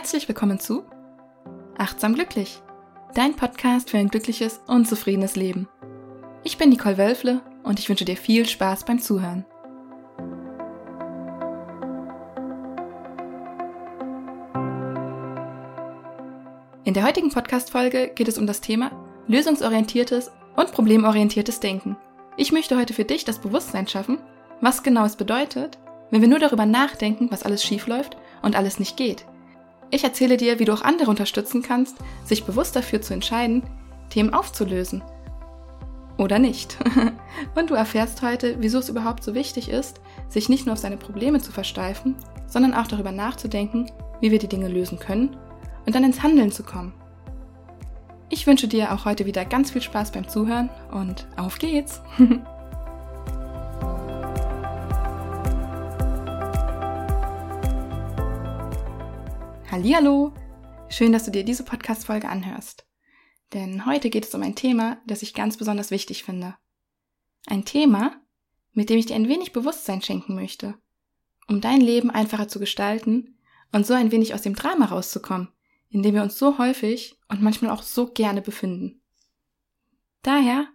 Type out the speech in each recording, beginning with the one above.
Herzlich willkommen zu Achtsam Glücklich, dein Podcast für ein glückliches und zufriedenes Leben. Ich bin Nicole Wölfle und ich wünsche dir viel Spaß beim Zuhören. In der heutigen Podcast-Folge geht es um das Thema lösungsorientiertes und problemorientiertes Denken. Ich möchte heute für dich das Bewusstsein schaffen, was genau es bedeutet, wenn wir nur darüber nachdenken, was alles schief läuft und alles nicht geht. Ich erzähle dir, wie du auch andere unterstützen kannst, sich bewusst dafür zu entscheiden, Themen aufzulösen. Oder nicht. und du erfährst heute, wieso es überhaupt so wichtig ist, sich nicht nur auf seine Probleme zu versteifen, sondern auch darüber nachzudenken, wie wir die Dinge lösen können und dann ins Handeln zu kommen. Ich wünsche dir auch heute wieder ganz viel Spaß beim Zuhören und auf geht's! Hallihallo! Schön, dass du dir diese Podcast-Folge anhörst. Denn heute geht es um ein Thema, das ich ganz besonders wichtig finde. Ein Thema, mit dem ich dir ein wenig Bewusstsein schenken möchte, um dein Leben einfacher zu gestalten und so ein wenig aus dem Drama rauszukommen, in dem wir uns so häufig und manchmal auch so gerne befinden. Daher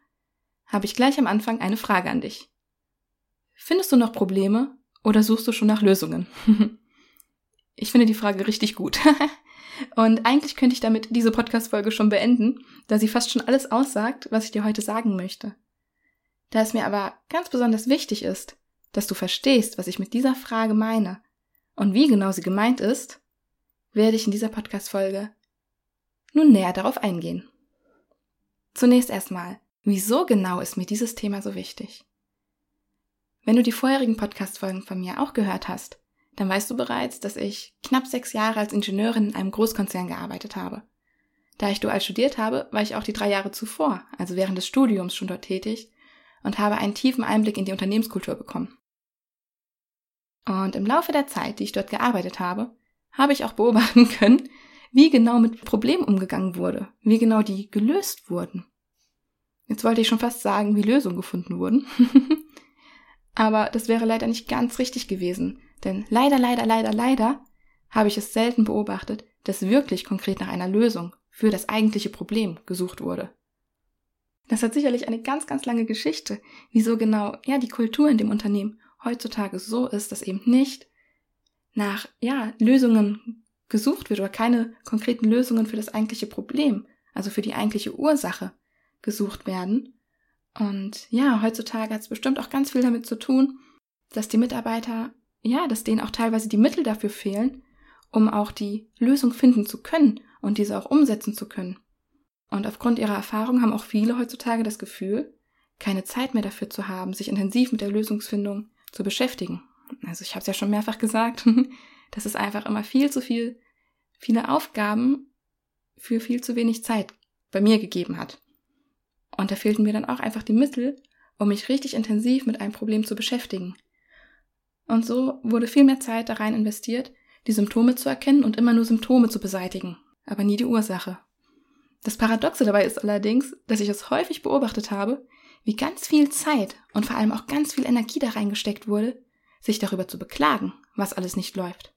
habe ich gleich am Anfang eine Frage an dich. Findest du noch Probleme oder suchst du schon nach Lösungen? Ich finde die Frage richtig gut. Und eigentlich könnte ich damit diese Podcast-Folge schon beenden, da sie fast schon alles aussagt, was ich dir heute sagen möchte. Da es mir aber ganz besonders wichtig ist, dass du verstehst, was ich mit dieser Frage meine und wie genau sie gemeint ist, werde ich in dieser Podcast-Folge nun näher darauf eingehen. Zunächst erstmal, wieso genau ist mir dieses Thema so wichtig? Wenn du die vorherigen Podcast-Folgen von mir auch gehört hast, dann weißt du bereits, dass ich knapp sechs Jahre als Ingenieurin in einem Großkonzern gearbeitet habe. Da ich dual studiert habe, war ich auch die drei Jahre zuvor, also während des Studiums, schon dort tätig und habe einen tiefen Einblick in die Unternehmenskultur bekommen. Und im Laufe der Zeit, die ich dort gearbeitet habe, habe ich auch beobachten können, wie genau mit Problemen umgegangen wurde, wie genau die gelöst wurden. Jetzt wollte ich schon fast sagen, wie Lösungen gefunden wurden. Aber das wäre leider nicht ganz richtig gewesen, denn leider, leider, leider, leider habe ich es selten beobachtet, dass wirklich konkret nach einer Lösung für das eigentliche Problem gesucht wurde. Das hat sicherlich eine ganz, ganz lange Geschichte, wieso genau, ja, die Kultur in dem Unternehmen heutzutage so ist, dass eben nicht nach, ja, Lösungen gesucht wird oder keine konkreten Lösungen für das eigentliche Problem, also für die eigentliche Ursache gesucht werden. Und ja, heutzutage hat es bestimmt auch ganz viel damit zu tun, dass die Mitarbeiter ja, dass denen auch teilweise die Mittel dafür fehlen, um auch die Lösung finden zu können und diese auch umsetzen zu können. Und aufgrund ihrer Erfahrung haben auch viele heutzutage das Gefühl, keine Zeit mehr dafür zu haben, sich intensiv mit der Lösungsfindung zu beschäftigen. Also ich habe es ja schon mehrfach gesagt, dass es einfach immer viel zu viel, viele Aufgaben für viel zu wenig Zeit bei mir gegeben hat. Und da fehlten mir dann auch einfach die Mittel, um mich richtig intensiv mit einem Problem zu beschäftigen. Und so wurde viel mehr Zeit da rein investiert, die Symptome zu erkennen und immer nur Symptome zu beseitigen, aber nie die Ursache. Das Paradoxe dabei ist allerdings, dass ich es häufig beobachtet habe, wie ganz viel Zeit und vor allem auch ganz viel Energie da reingesteckt wurde, sich darüber zu beklagen, was alles nicht läuft.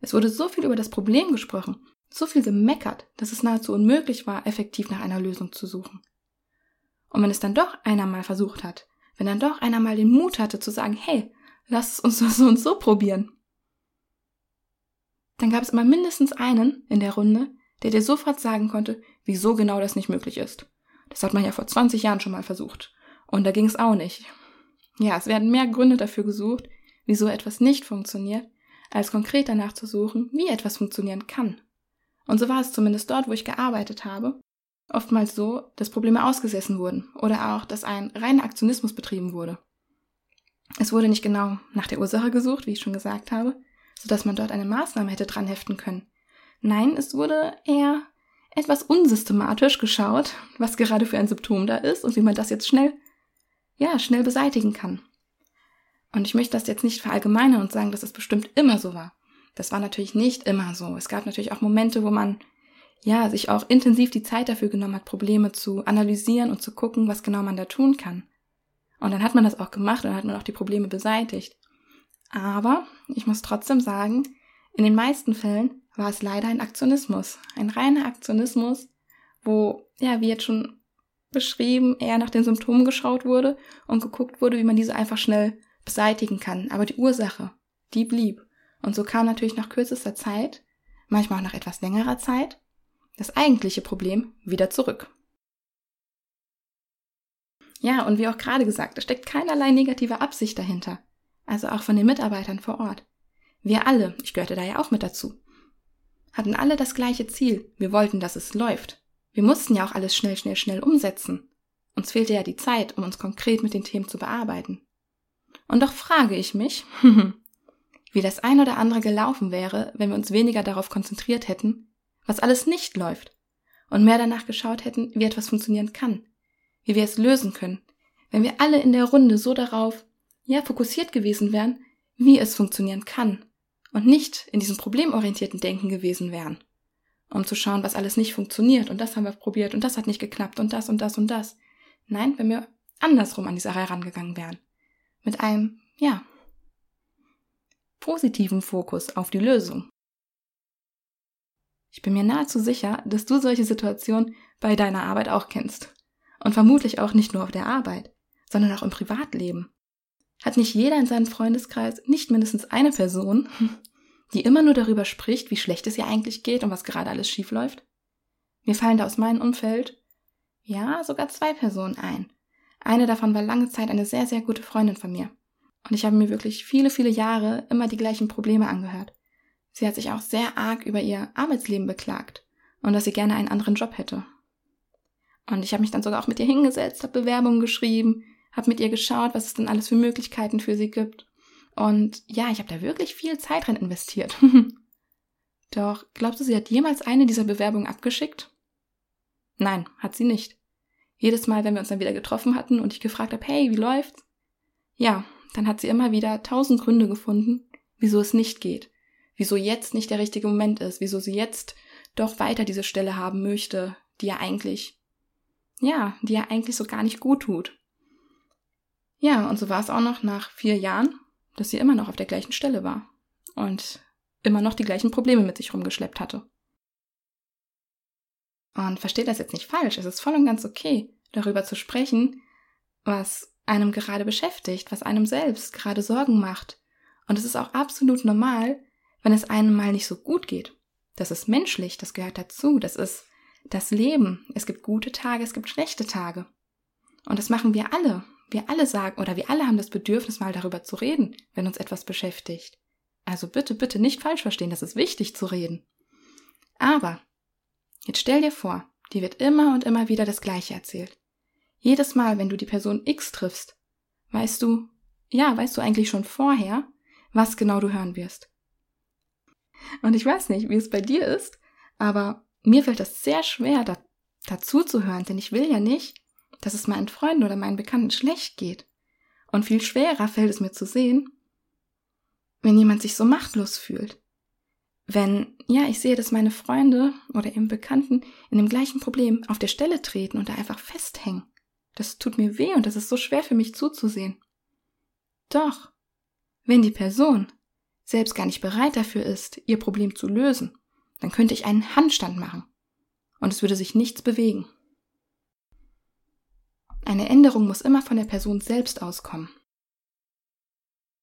Es wurde so viel über das Problem gesprochen, so viel gemeckert, dass es nahezu unmöglich war, effektiv nach einer Lösung zu suchen. Und wenn es dann doch einer mal versucht hat, wenn dann doch einer mal den Mut hatte zu sagen, hey, lass uns so und so probieren. Dann gab es immer mindestens einen in der Runde, der dir sofort sagen konnte, wieso genau das nicht möglich ist. Das hat man ja vor 20 Jahren schon mal versucht. Und da ging es auch nicht. Ja, es werden mehr Gründe dafür gesucht, wieso etwas nicht funktioniert, als konkret danach zu suchen, wie etwas funktionieren kann. Und so war es zumindest dort, wo ich gearbeitet habe, oftmals so, dass Probleme ausgesessen wurden oder auch, dass ein reiner Aktionismus betrieben wurde. Es wurde nicht genau nach der Ursache gesucht, wie ich schon gesagt habe, sodass man dort eine Maßnahme hätte dran heften können. Nein, es wurde eher etwas unsystematisch geschaut, was gerade für ein Symptom da ist und wie man das jetzt schnell, ja, schnell beseitigen kann. Und ich möchte das jetzt nicht verallgemeinern und sagen, dass es bestimmt immer so war. Das war natürlich nicht immer so. Es gab natürlich auch Momente, wo man ja, sich auch intensiv die Zeit dafür genommen hat, Probleme zu analysieren und zu gucken, was genau man da tun kann. Und dann hat man das auch gemacht und hat man auch die Probleme beseitigt. Aber ich muss trotzdem sagen, In den meisten Fällen war es leider ein Aktionismus, ein reiner Aktionismus, wo, ja, wie jetzt schon beschrieben, eher nach den Symptomen geschaut wurde und geguckt wurde, wie man diese einfach schnell beseitigen kann. Aber die Ursache, die blieb. Und so kam natürlich nach kürzester Zeit, manchmal auch nach etwas längerer Zeit, das eigentliche Problem wieder zurück. Ja, und wie auch gerade gesagt, es steckt keinerlei negative Absicht dahinter. Also auch von den Mitarbeitern vor Ort. Wir alle, ich gehörte da ja auch mit dazu, hatten alle das gleiche Ziel. Wir wollten, dass es läuft. Wir mussten ja auch alles schnell, schnell, schnell umsetzen. Uns fehlte ja die Zeit, um uns konkret mit den Themen zu bearbeiten. Und doch frage ich mich, wie das ein oder andere gelaufen wäre, wenn wir uns weniger darauf konzentriert hätten, was alles nicht läuft, und mehr danach geschaut hätten, wie etwas funktionieren kann, wie wir es lösen können, wenn wir alle in der Runde so darauf, ja, fokussiert gewesen wären, wie es funktionieren kann, und nicht in diesem problemorientierten Denken gewesen wären, um zu schauen, was alles nicht funktioniert, und das haben wir probiert, und das hat nicht geklappt, und das und das und das. Nein, wenn wir andersrum an die Sache herangegangen wären. Mit einem, ja, positiven Fokus auf die Lösung. Ich bin mir nahezu sicher, dass du solche Situationen bei deiner Arbeit auch kennst. Und vermutlich auch nicht nur auf der Arbeit, sondern auch im Privatleben. Hat nicht jeder in seinem Freundeskreis nicht mindestens eine Person, die immer nur darüber spricht, wie schlecht es ihr eigentlich geht und was gerade alles schief läuft? Mir fallen da aus meinem Umfeld, ja, sogar zwei Personen ein. Eine davon war lange Zeit eine sehr, sehr gute Freundin von mir. Und ich habe mir wirklich viele, viele Jahre immer die gleichen Probleme angehört. Sie hat sich auch sehr arg über ihr Arbeitsleben beklagt und dass sie gerne einen anderen Job hätte. Und ich habe mich dann sogar auch mit ihr hingesetzt, habe Bewerbungen geschrieben, habe mit ihr geschaut, was es denn alles für Möglichkeiten für sie gibt. Und ja, ich habe da wirklich viel Zeit drin investiert. Doch glaubst du, sie hat jemals eine dieser Bewerbungen abgeschickt? Nein, hat sie nicht. Jedes Mal, wenn wir uns dann wieder getroffen hatten und ich gefragt habe, hey, wie läuft's? Ja, dann hat sie immer wieder tausend Gründe gefunden, wieso es nicht geht wieso jetzt nicht der richtige Moment ist, wieso sie jetzt doch weiter diese Stelle haben möchte, die ja eigentlich, ja, die ja eigentlich so gar nicht gut tut. Ja, und so war es auch noch nach vier Jahren, dass sie immer noch auf der gleichen Stelle war und immer noch die gleichen Probleme mit sich rumgeschleppt hatte. Und versteht das jetzt nicht falsch, es ist voll und ganz okay, darüber zu sprechen, was einem gerade beschäftigt, was einem selbst gerade Sorgen macht. Und es ist auch absolut normal, wenn es einem mal nicht so gut geht. Das ist menschlich, das gehört dazu, das ist das Leben. Es gibt gute Tage, es gibt schlechte Tage. Und das machen wir alle. Wir alle sagen, oder wir alle haben das Bedürfnis, mal darüber zu reden, wenn uns etwas beschäftigt. Also bitte, bitte nicht falsch verstehen, das ist wichtig zu reden. Aber, jetzt stell dir vor, dir wird immer und immer wieder das Gleiche erzählt. Jedes Mal, wenn du die Person X triffst, weißt du, ja, weißt du eigentlich schon vorher, was genau du hören wirst. Und ich weiß nicht, wie es bei dir ist, aber mir fällt das sehr schwer, da, dazu zu hören, denn ich will ja nicht, dass es meinen Freunden oder meinen Bekannten schlecht geht. Und viel schwerer fällt es mir zu sehen, wenn jemand sich so machtlos fühlt. Wenn, ja, ich sehe, dass meine Freunde oder eben Bekannten in dem gleichen Problem auf der Stelle treten und da einfach festhängen. Das tut mir weh und das ist so schwer für mich zuzusehen. Doch, wenn die Person selbst gar nicht bereit dafür ist, ihr Problem zu lösen, dann könnte ich einen Handstand machen und es würde sich nichts bewegen. Eine Änderung muss immer von der Person selbst auskommen.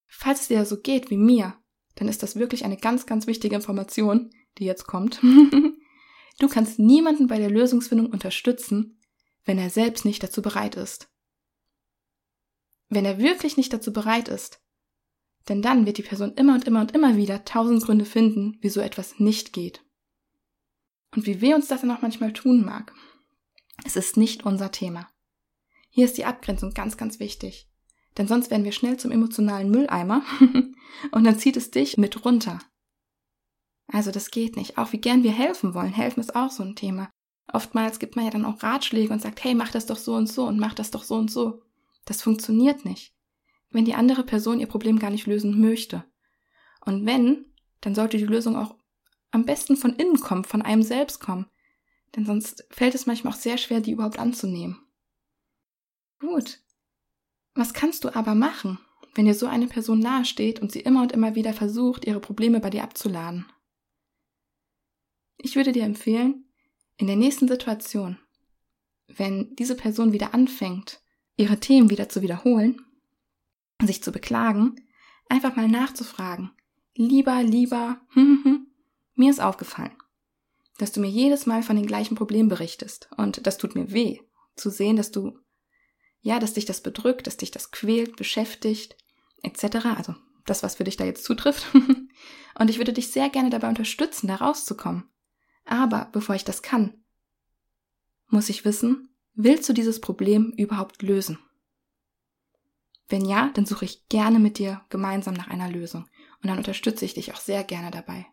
Falls es dir so geht wie mir, dann ist das wirklich eine ganz, ganz wichtige Information, die jetzt kommt. du kannst niemanden bei der Lösungsfindung unterstützen, wenn er selbst nicht dazu bereit ist. Wenn er wirklich nicht dazu bereit ist, denn dann wird die Person immer und immer und immer wieder tausend Gründe finden, wieso etwas nicht geht. Und wie weh uns das dann auch manchmal tun mag. Es ist nicht unser Thema. Hier ist die Abgrenzung ganz, ganz wichtig. Denn sonst werden wir schnell zum emotionalen Mülleimer und dann zieht es dich mit runter. Also das geht nicht. Auch wie gern wir helfen wollen. Helfen ist auch so ein Thema. Oftmals gibt man ja dann auch Ratschläge und sagt, hey, mach das doch so und so und mach das doch so und so. Das funktioniert nicht wenn die andere Person ihr Problem gar nicht lösen möchte. Und wenn, dann sollte die Lösung auch am besten von innen kommen, von einem selbst kommen. Denn sonst fällt es manchmal auch sehr schwer, die überhaupt anzunehmen. Gut. Was kannst du aber machen, wenn dir so eine Person nahesteht und sie immer und immer wieder versucht, ihre Probleme bei dir abzuladen. Ich würde dir empfehlen, in der nächsten Situation, wenn diese Person wieder anfängt, ihre Themen wieder zu wiederholen, sich zu beklagen, einfach mal nachzufragen. Lieber, lieber, hm, hm, hm, mir ist aufgefallen, dass du mir jedes Mal von den gleichen Problemen berichtest. Und das tut mir weh, zu sehen, dass du, ja, dass dich das bedrückt, dass dich das quält, beschäftigt, etc. Also das, was für dich da jetzt zutrifft. und ich würde dich sehr gerne dabei unterstützen, da rauszukommen. Aber bevor ich das kann, muss ich wissen, willst du dieses Problem überhaupt lösen? Wenn ja, dann suche ich gerne mit dir gemeinsam nach einer Lösung und dann unterstütze ich dich auch sehr gerne dabei.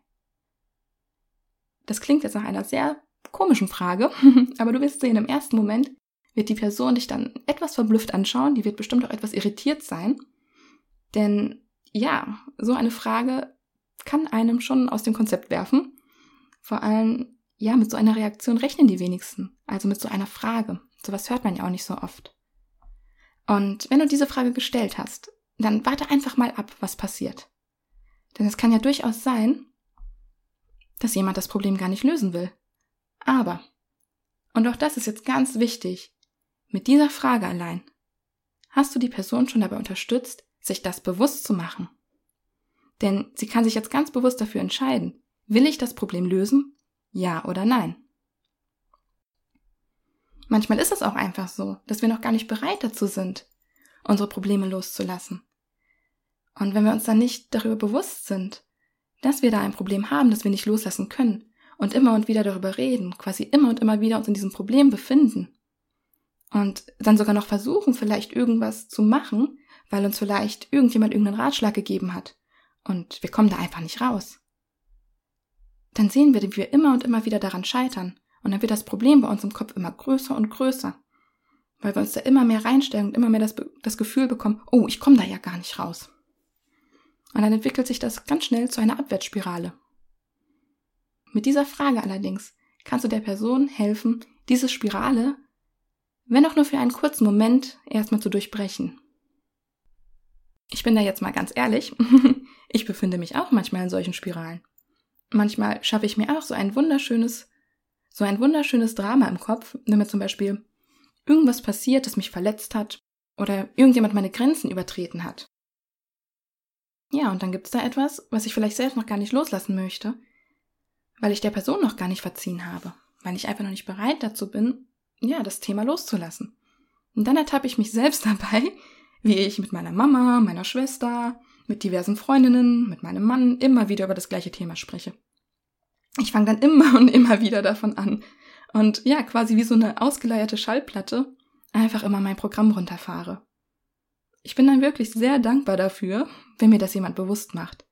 Das klingt jetzt nach einer sehr komischen Frage, aber du wirst sehen, im ersten Moment wird die Person dich dann etwas verblüfft anschauen, die wird bestimmt auch etwas irritiert sein, denn ja, so eine Frage kann einem schon aus dem Konzept werfen. Vor allem, ja, mit so einer Reaktion rechnen die wenigsten, also mit so einer Frage. Sowas hört man ja auch nicht so oft. Und wenn du diese Frage gestellt hast, dann warte einfach mal ab, was passiert. Denn es kann ja durchaus sein, dass jemand das Problem gar nicht lösen will. Aber, und auch das ist jetzt ganz wichtig, mit dieser Frage allein hast du die Person schon dabei unterstützt, sich das bewusst zu machen. Denn sie kann sich jetzt ganz bewusst dafür entscheiden, will ich das Problem lösen, ja oder nein. Manchmal ist es auch einfach so, dass wir noch gar nicht bereit dazu sind, unsere Probleme loszulassen. Und wenn wir uns dann nicht darüber bewusst sind, dass wir da ein Problem haben, das wir nicht loslassen können, und immer und wieder darüber reden, quasi immer und immer wieder uns in diesem Problem befinden, und dann sogar noch versuchen, vielleicht irgendwas zu machen, weil uns vielleicht irgendjemand irgendeinen Ratschlag gegeben hat, und wir kommen da einfach nicht raus, dann sehen wir, wie wir immer und immer wieder daran scheitern und dann wird das Problem bei uns im Kopf immer größer und größer. Weil wir uns da immer mehr reinstellen und immer mehr das, das Gefühl bekommen, oh, ich komme da ja gar nicht raus. Und dann entwickelt sich das ganz schnell zu einer Abwärtsspirale. Mit dieser Frage allerdings kannst du der Person helfen, diese Spirale, wenn auch nur für einen kurzen Moment, erstmal zu durchbrechen. Ich bin da jetzt mal ganz ehrlich, ich befinde mich auch manchmal in solchen Spiralen. Manchmal schaffe ich mir auch so ein wunderschönes so ein wunderschönes Drama im Kopf, wenn mir zum Beispiel irgendwas passiert, das mich verletzt hat oder irgendjemand meine Grenzen übertreten hat. Ja, und dann gibt's da etwas, was ich vielleicht selbst noch gar nicht loslassen möchte, weil ich der Person noch gar nicht verziehen habe, weil ich einfach noch nicht bereit dazu bin, ja, das Thema loszulassen. Und dann ertappe ich mich selbst dabei, wie ich mit meiner Mama, meiner Schwester, mit diversen Freundinnen, mit meinem Mann immer wieder über das gleiche Thema spreche ich fange dann immer und immer wieder davon an. Und ja, quasi wie so eine ausgeleierte Schallplatte einfach immer mein Programm runterfahre. Ich bin dann wirklich sehr dankbar dafür, wenn mir das jemand bewusst macht.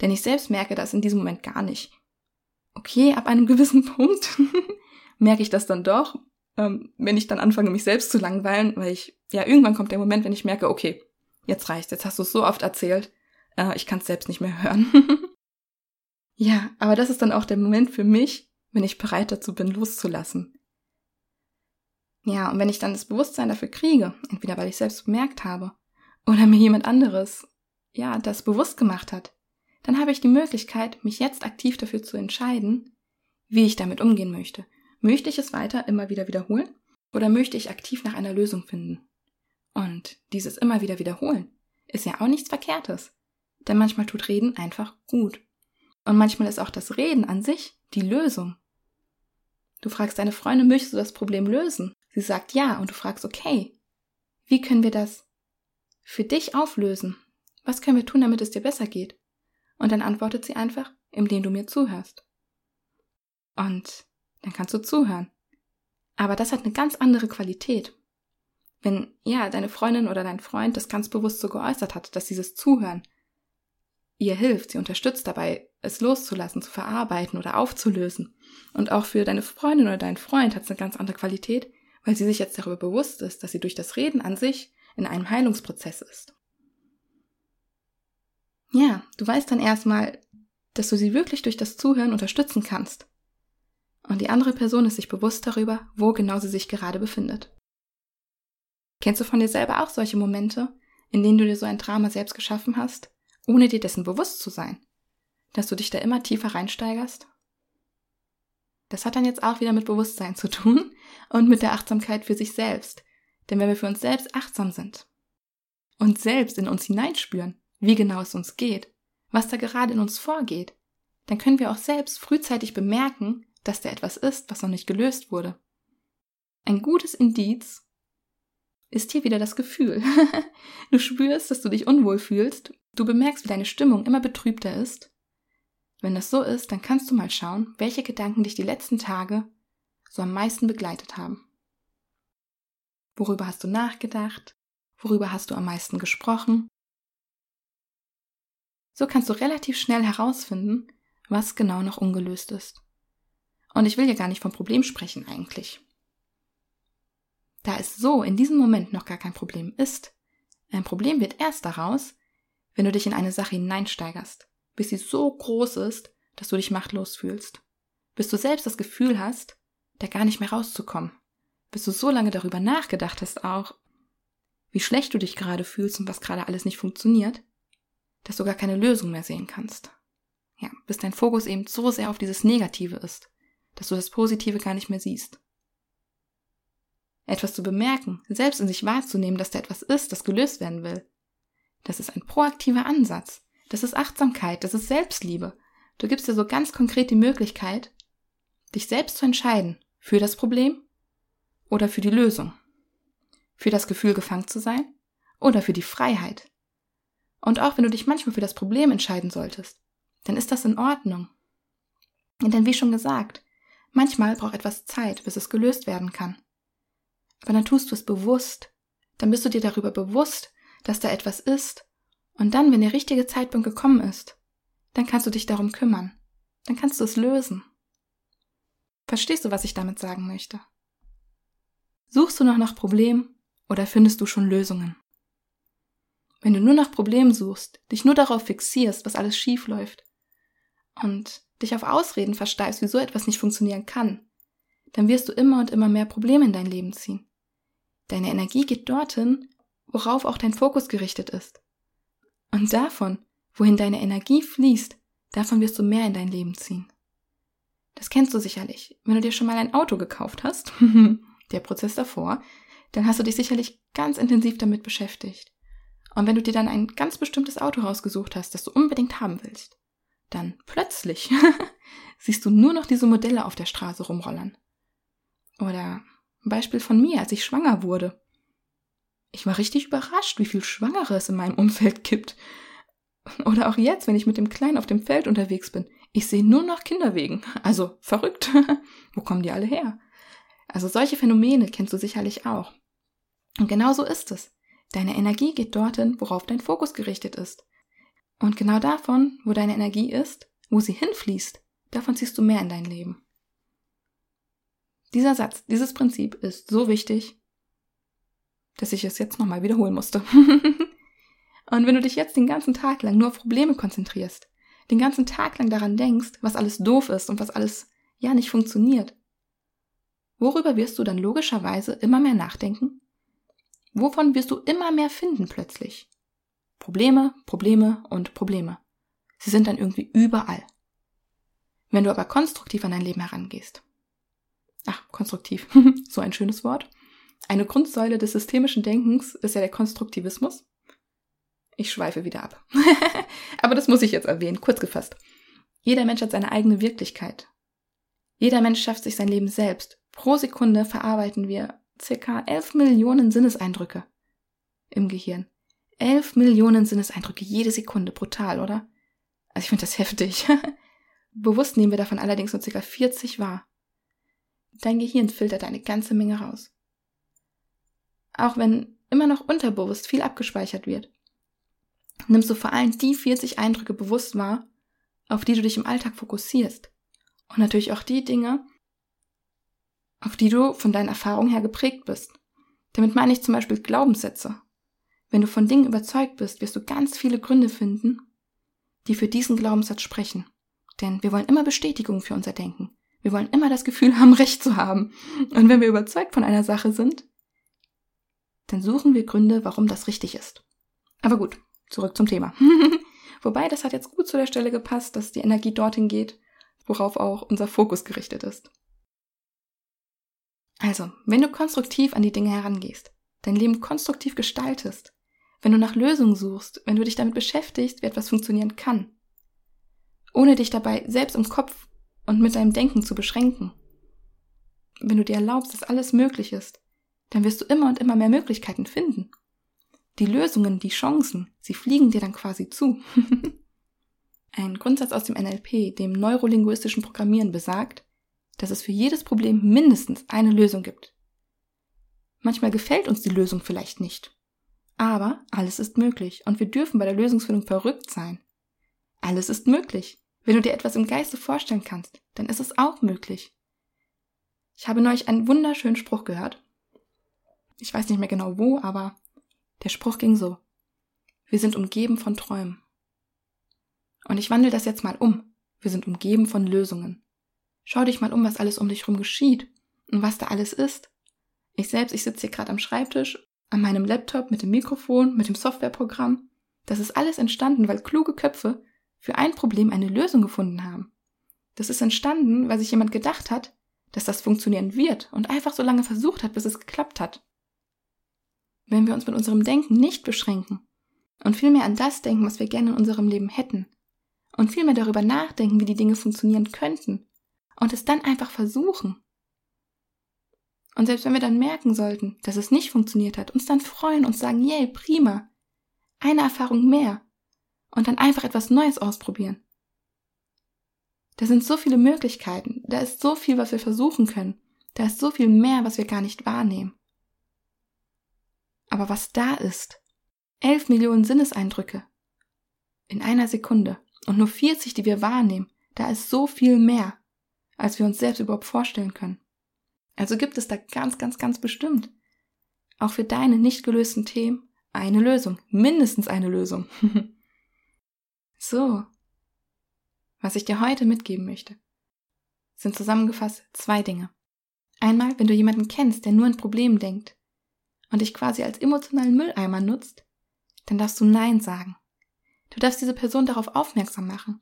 Denn ich selbst merke das in diesem Moment gar nicht. Okay, ab einem gewissen Punkt merke ich das dann doch, ähm, wenn ich dann anfange, mich selbst zu langweilen, weil ich, ja, irgendwann kommt der Moment, wenn ich merke, okay, jetzt reicht's, jetzt hast du es so oft erzählt, äh, ich kann es selbst nicht mehr hören. Ja, aber das ist dann auch der Moment für mich, wenn ich bereit dazu bin, loszulassen. Ja, und wenn ich dann das Bewusstsein dafür kriege, entweder weil ich selbst bemerkt habe oder mir jemand anderes, ja, das bewusst gemacht hat, dann habe ich die Möglichkeit, mich jetzt aktiv dafür zu entscheiden, wie ich damit umgehen möchte. Möchte ich es weiter immer wieder wiederholen oder möchte ich aktiv nach einer Lösung finden? Und dieses immer wieder wiederholen ist ja auch nichts Verkehrtes. Denn manchmal tut Reden einfach gut. Und manchmal ist auch das Reden an sich die Lösung. Du fragst deine Freundin, möchtest du das Problem lösen? Sie sagt ja und du fragst, okay, wie können wir das für dich auflösen? Was können wir tun, damit es dir besser geht? Und dann antwortet sie einfach, indem du mir zuhörst. Und dann kannst du zuhören. Aber das hat eine ganz andere Qualität. Wenn, ja, deine Freundin oder dein Freund das ganz bewusst so geäußert hat, dass dieses Zuhören ihr hilft, sie unterstützt dabei, es loszulassen, zu verarbeiten oder aufzulösen. Und auch für deine Freundin oder deinen Freund hat es eine ganz andere Qualität, weil sie sich jetzt darüber bewusst ist, dass sie durch das Reden an sich in einem Heilungsprozess ist. Ja, du weißt dann erstmal, dass du sie wirklich durch das Zuhören unterstützen kannst. Und die andere Person ist sich bewusst darüber, wo genau sie sich gerade befindet. Kennst du von dir selber auch solche Momente, in denen du dir so ein Drama selbst geschaffen hast, ohne dir dessen bewusst zu sein, dass du dich da immer tiefer reinsteigerst? Das hat dann jetzt auch wieder mit Bewusstsein zu tun und mit der Achtsamkeit für sich selbst. Denn wenn wir für uns selbst achtsam sind und selbst in uns hineinspüren, wie genau es uns geht, was da gerade in uns vorgeht, dann können wir auch selbst frühzeitig bemerken, dass da etwas ist, was noch nicht gelöst wurde. Ein gutes Indiz ist hier wieder das Gefühl. du spürst, dass du dich unwohl fühlst, du bemerkst, wie deine Stimmung immer betrübter ist. Wenn das so ist, dann kannst du mal schauen, welche Gedanken dich die letzten Tage so am meisten begleitet haben. Worüber hast du nachgedacht? Worüber hast du am meisten gesprochen? So kannst du relativ schnell herausfinden, was genau noch ungelöst ist. Und ich will ja gar nicht vom Problem sprechen eigentlich. Da es so in diesem Moment noch gar kein Problem ist, ein Problem wird erst daraus, wenn du dich in eine Sache hineinsteigerst, bis sie so groß ist, dass du dich machtlos fühlst, bis du selbst das Gefühl hast, da gar nicht mehr rauszukommen, bis du so lange darüber nachgedacht hast auch, wie schlecht du dich gerade fühlst und was gerade alles nicht funktioniert, dass du gar keine Lösung mehr sehen kannst. Ja, bis dein Fokus eben so sehr auf dieses Negative ist, dass du das Positive gar nicht mehr siehst. Etwas zu bemerken, selbst in sich wahrzunehmen, dass da etwas ist, das gelöst werden will. Das ist ein proaktiver Ansatz. Das ist Achtsamkeit, das ist Selbstliebe. Du gibst dir so ganz konkret die Möglichkeit, dich selbst zu entscheiden für das Problem oder für die Lösung. Für das Gefühl, gefangen zu sein oder für die Freiheit. Und auch wenn du dich manchmal für das Problem entscheiden solltest, dann ist das in Ordnung. Denn wie schon gesagt, manchmal braucht etwas Zeit, bis es gelöst werden kann. Aber dann tust du es bewusst. Dann bist du dir darüber bewusst, dass da etwas ist. Und dann, wenn der richtige Zeitpunkt gekommen ist, dann kannst du dich darum kümmern. Dann kannst du es lösen. Verstehst du, was ich damit sagen möchte? Suchst du noch nach Problemen oder findest du schon Lösungen? Wenn du nur nach Problemen suchst, dich nur darauf fixierst, was alles schief läuft, und dich auf Ausreden versteifst, wieso etwas nicht funktionieren kann, dann wirst du immer und immer mehr Probleme in dein Leben ziehen. Deine Energie geht dorthin, worauf auch dein Fokus gerichtet ist. Und davon, wohin deine Energie fließt, davon wirst du mehr in dein Leben ziehen. Das kennst du sicherlich. Wenn du dir schon mal ein Auto gekauft hast, der Prozess davor, dann hast du dich sicherlich ganz intensiv damit beschäftigt. Und wenn du dir dann ein ganz bestimmtes Auto rausgesucht hast, das du unbedingt haben willst, dann plötzlich siehst du nur noch diese Modelle auf der Straße rumrollern. Oder ein Beispiel von mir, als ich schwanger wurde. Ich war richtig überrascht, wie viel Schwangere es in meinem Umfeld gibt. Oder auch jetzt, wenn ich mit dem Kleinen auf dem Feld unterwegs bin. Ich sehe nur noch Kinderwegen. Also verrückt. Wo kommen die alle her? Also solche Phänomene kennst du sicherlich auch. Und genau so ist es. Deine Energie geht dorthin, worauf dein Fokus gerichtet ist. Und genau davon, wo deine Energie ist, wo sie hinfließt, davon ziehst du mehr in dein Leben. Dieser Satz, dieses Prinzip ist so wichtig, dass ich es jetzt nochmal wiederholen musste. und wenn du dich jetzt den ganzen Tag lang nur auf Probleme konzentrierst, den ganzen Tag lang daran denkst, was alles doof ist und was alles ja nicht funktioniert, worüber wirst du dann logischerweise immer mehr nachdenken? Wovon wirst du immer mehr finden plötzlich? Probleme, Probleme und Probleme. Sie sind dann irgendwie überall. Wenn du aber konstruktiv an dein Leben herangehst. Ach, konstruktiv. so ein schönes Wort. Eine Grundsäule des systemischen Denkens ist ja der Konstruktivismus. Ich schweife wieder ab. aber das muss ich jetzt erwähnen, kurz gefasst. Jeder Mensch hat seine eigene Wirklichkeit. Jeder Mensch schafft sich sein Leben selbst. Pro Sekunde verarbeiten wir circa 11 Millionen Sinneseindrücke im Gehirn. 11 Millionen Sinneseindrücke jede Sekunde, brutal, oder? Also ich finde das heftig. Bewusst nehmen wir davon allerdings nur ca. 40 wahr. Dein Gehirn filtert eine ganze Menge raus. Auch wenn immer noch unterbewusst viel abgespeichert wird, nimmst du vor allem die 40 Eindrücke bewusst wahr, auf die du dich im Alltag fokussierst. Und natürlich auch die Dinge, auf die du von deinen Erfahrungen her geprägt bist. Damit meine ich zum Beispiel Glaubenssätze wenn du von Dingen überzeugt bist, wirst du ganz viele Gründe finden, die für diesen Glaubenssatz sprechen. Denn wir wollen immer Bestätigung für unser Denken. Wir wollen immer das Gefühl haben, Recht zu haben. Und wenn wir überzeugt von einer Sache sind, dann suchen wir Gründe, warum das richtig ist. Aber gut, zurück zum Thema. Wobei, das hat jetzt gut zu der Stelle gepasst, dass die Energie dorthin geht, worauf auch unser Fokus gerichtet ist. Also, wenn du konstruktiv an die Dinge herangehst, dein Leben konstruktiv gestaltest, wenn du nach Lösungen suchst, wenn du dich damit beschäftigst, wie etwas funktionieren kann, ohne dich dabei selbst im Kopf und mit deinem Denken zu beschränken, wenn du dir erlaubst, dass alles möglich ist, dann wirst du immer und immer mehr Möglichkeiten finden. Die Lösungen, die Chancen, sie fliegen dir dann quasi zu. Ein Grundsatz aus dem NLP, dem neurolinguistischen Programmieren, besagt, dass es für jedes Problem mindestens eine Lösung gibt. Manchmal gefällt uns die Lösung vielleicht nicht. Aber alles ist möglich und wir dürfen bei der Lösungsfindung verrückt sein. Alles ist möglich. Wenn du dir etwas im Geiste vorstellen kannst, dann ist es auch möglich. Ich habe neulich einen wunderschönen Spruch gehört. Ich weiß nicht mehr genau wo, aber der Spruch ging so. Wir sind umgeben von Träumen. Und ich wandle das jetzt mal um. Wir sind umgeben von Lösungen. Schau dich mal um, was alles um dich herum geschieht und was da alles ist. Ich selbst, ich sitze hier gerade am Schreibtisch, an meinem Laptop mit dem Mikrofon, mit dem Softwareprogramm. Das ist alles entstanden, weil kluge Köpfe für ein Problem eine Lösung gefunden haben. Das ist entstanden, weil sich jemand gedacht hat, dass das funktionieren wird und einfach so lange versucht hat, bis es geklappt hat. Wenn wir uns mit unserem Denken nicht beschränken und vielmehr an das denken, was wir gerne in unserem Leben hätten und vielmehr darüber nachdenken, wie die Dinge funktionieren könnten und es dann einfach versuchen. Und selbst wenn wir dann merken sollten, dass es nicht funktioniert hat, uns dann freuen und sagen, yay, prima, eine Erfahrung mehr und dann einfach etwas Neues ausprobieren. Da sind so viele Möglichkeiten, da ist so viel, was wir versuchen können, da ist so viel mehr, was wir gar nicht wahrnehmen. Aber was da ist, elf Millionen Sinneseindrücke in einer Sekunde und nur 40, die wir wahrnehmen, da ist so viel mehr, als wir uns selbst überhaupt vorstellen können. Also gibt es da ganz, ganz, ganz bestimmt auch für deine nicht gelösten Themen eine Lösung, mindestens eine Lösung. so, was ich dir heute mitgeben möchte, sind zusammengefasst zwei Dinge. Einmal, wenn du jemanden kennst, der nur an Problemen denkt und dich quasi als emotionalen Mülleimer nutzt, dann darfst du Nein sagen. Du darfst diese Person darauf aufmerksam machen.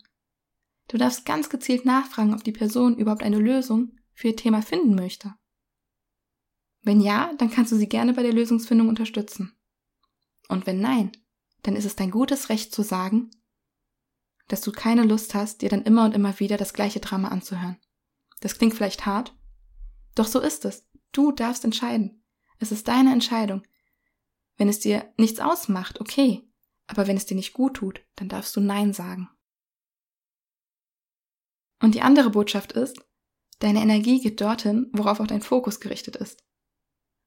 Du darfst ganz gezielt nachfragen, ob die Person überhaupt eine Lösung für ihr Thema finden möchte. Wenn ja, dann kannst du sie gerne bei der Lösungsfindung unterstützen. Und wenn nein, dann ist es dein gutes Recht zu sagen, dass du keine Lust hast, dir dann immer und immer wieder das gleiche Drama anzuhören. Das klingt vielleicht hart, doch so ist es. Du darfst entscheiden. Es ist deine Entscheidung. Wenn es dir nichts ausmacht, okay, aber wenn es dir nicht gut tut, dann darfst du Nein sagen. Und die andere Botschaft ist, deine Energie geht dorthin, worauf auch dein Fokus gerichtet ist.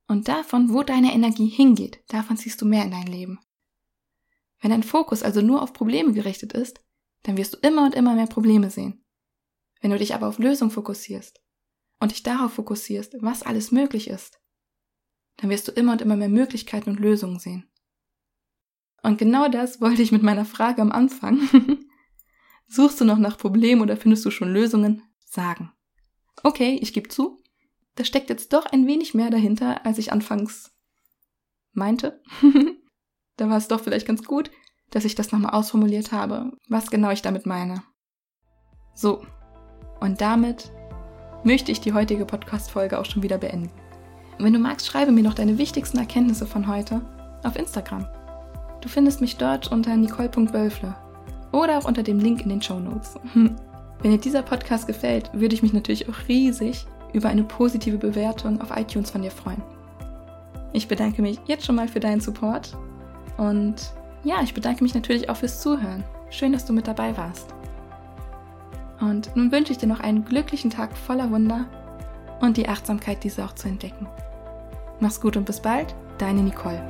Und davon, wo deine Energie hingeht, davon ziehst du mehr in dein Leben. Wenn dein Fokus also nur auf Probleme gerichtet ist, dann wirst du immer und immer mehr Probleme sehen. Wenn du dich aber auf Lösung fokussierst und dich darauf fokussierst, was alles möglich ist, dann wirst du immer und immer mehr Möglichkeiten und Lösungen sehen. Und genau das wollte ich mit meiner Frage am Anfang. Suchst du noch nach Problemen oder findest du schon Lösungen? Sagen. Okay, ich gebe zu, da steckt jetzt doch ein wenig mehr dahinter, als ich anfangs meinte. da war es doch vielleicht ganz gut, dass ich das nochmal ausformuliert habe, was genau ich damit meine. So, und damit möchte ich die heutige Podcast-Folge auch schon wieder beenden. Wenn du magst, schreibe mir noch deine wichtigsten Erkenntnisse von heute auf Instagram. Du findest mich dort unter nicole.wölfle oder auch unter dem Link in den Show Notes. Wenn dir dieser Podcast gefällt, würde ich mich natürlich auch riesig über eine positive Bewertung auf iTunes von dir freuen. Ich bedanke mich jetzt schon mal für deinen Support und ja, ich bedanke mich natürlich auch fürs Zuhören. Schön, dass du mit dabei warst. Und nun wünsche ich dir noch einen glücklichen Tag voller Wunder und die Achtsamkeit, diese auch zu entdecken. Mach's gut und bis bald, deine Nicole.